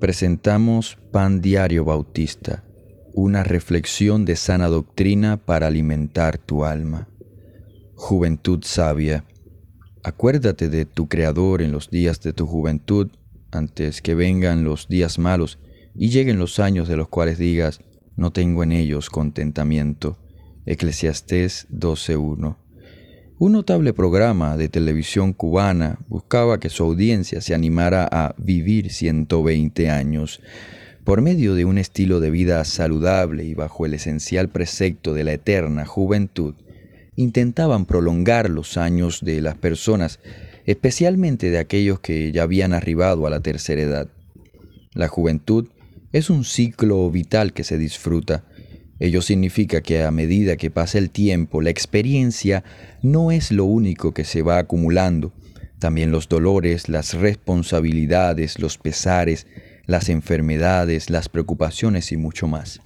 presentamos Pan Diario Bautista, una reflexión de sana doctrina para alimentar tu alma. Juventud sabia, acuérdate de tu Creador en los días de tu juventud, antes que vengan los días malos y lleguen los años de los cuales digas, no tengo en ellos contentamiento. Eclesiastés 12.1 un notable programa de televisión cubana buscaba que su audiencia se animara a vivir 120 años por medio de un estilo de vida saludable y bajo el esencial precepto de la eterna juventud. Intentaban prolongar los años de las personas, especialmente de aquellos que ya habían arribado a la tercera edad. La juventud es un ciclo vital que se disfruta, Ello significa que a medida que pasa el tiempo, la experiencia no es lo único que se va acumulando. También los dolores, las responsabilidades, los pesares, las enfermedades, las preocupaciones y mucho más.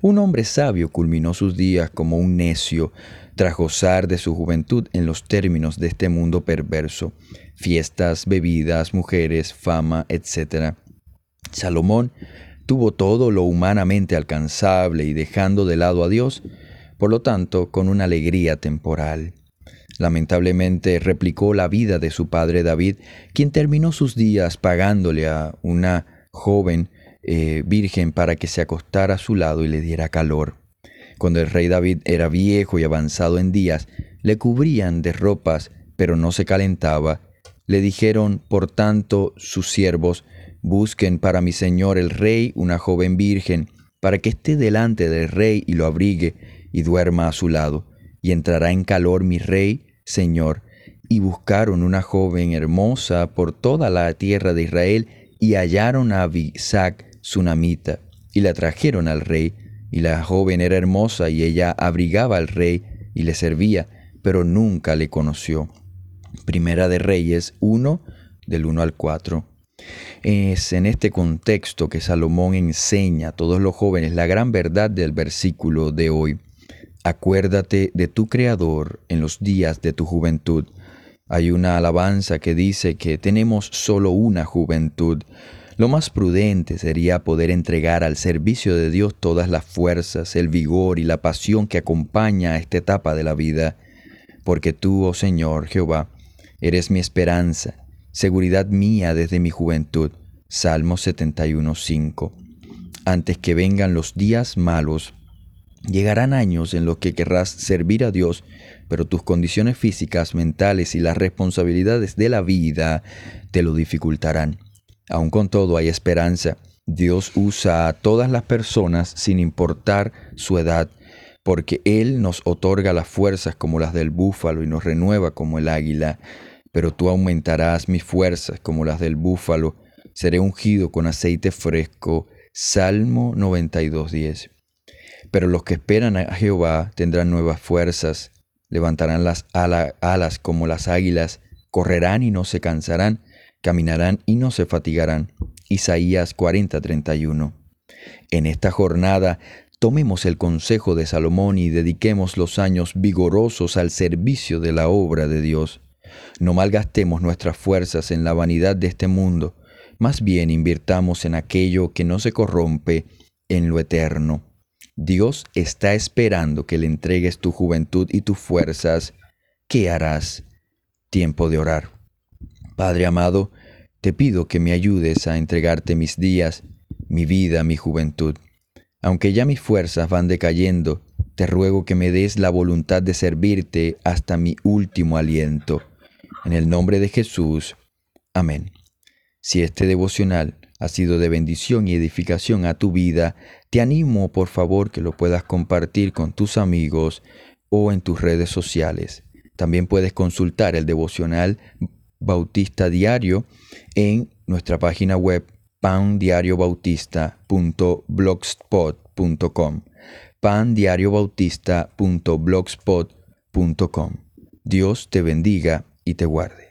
Un hombre sabio culminó sus días como un necio, tras gozar de su juventud en los términos de este mundo perverso, fiestas, bebidas, mujeres, fama, etc. Salomón tuvo todo lo humanamente alcanzable y dejando de lado a Dios, por lo tanto, con una alegría temporal. Lamentablemente replicó la vida de su padre David, quien terminó sus días pagándole a una joven eh, virgen para que se acostara a su lado y le diera calor. Cuando el rey David era viejo y avanzado en días, le cubrían de ropas, pero no se calentaba. Le dijeron, por tanto, sus siervos, Busquen para mi señor el rey una joven virgen, para que esté delante del rey y lo abrigue y duerma a su lado, y entrará en calor mi rey, señor. Y buscaron una joven hermosa por toda la tierra de Israel, y hallaron a Abisac, sunamita, y la trajeron al rey, y la joven era hermosa, y ella abrigaba al rey, y le servía, pero nunca le conoció. Primera de Reyes 1, del 1 al 4. Es en este contexto que Salomón enseña a todos los jóvenes la gran verdad del versículo de hoy. Acuérdate de tu Creador en los días de tu juventud. Hay una alabanza que dice que tenemos solo una juventud. Lo más prudente sería poder entregar al servicio de Dios todas las fuerzas, el vigor y la pasión que acompaña a esta etapa de la vida. Porque tú, oh Señor Jehová, eres mi esperanza seguridad mía desde mi juventud. Salmo 71.5. Antes que vengan los días malos, llegarán años en los que querrás servir a Dios, pero tus condiciones físicas, mentales y las responsabilidades de la vida te lo dificultarán. Aun con todo hay esperanza. Dios usa a todas las personas sin importar su edad, porque Él nos otorga las fuerzas como las del búfalo y nos renueva como el águila pero tú aumentarás mis fuerzas como las del búfalo, seré ungido con aceite fresco. Salmo 92.10. Pero los que esperan a Jehová tendrán nuevas fuerzas, levantarán las alas como las águilas, correrán y no se cansarán, caminarán y no se fatigarán. Isaías 40:31. En esta jornada tomemos el consejo de Salomón y dediquemos los años vigorosos al servicio de la obra de Dios. No malgastemos nuestras fuerzas en la vanidad de este mundo, más bien invirtamos en aquello que no se corrompe, en lo eterno. Dios está esperando que le entregues tu juventud y tus fuerzas. ¿Qué harás? Tiempo de orar. Padre amado, te pido que me ayudes a entregarte mis días, mi vida, mi juventud. Aunque ya mis fuerzas van decayendo, te ruego que me des la voluntad de servirte hasta mi último aliento. En el nombre de Jesús. Amén. Si este devocional ha sido de bendición y edificación a tu vida, te animo por favor que lo puedas compartir con tus amigos o en tus redes sociales. También puedes consultar el devocional Bautista Diario en nuestra página web pandiariobautista.blogspot.com pandiariobautista.blogspot.com Dios te bendiga y te guarde.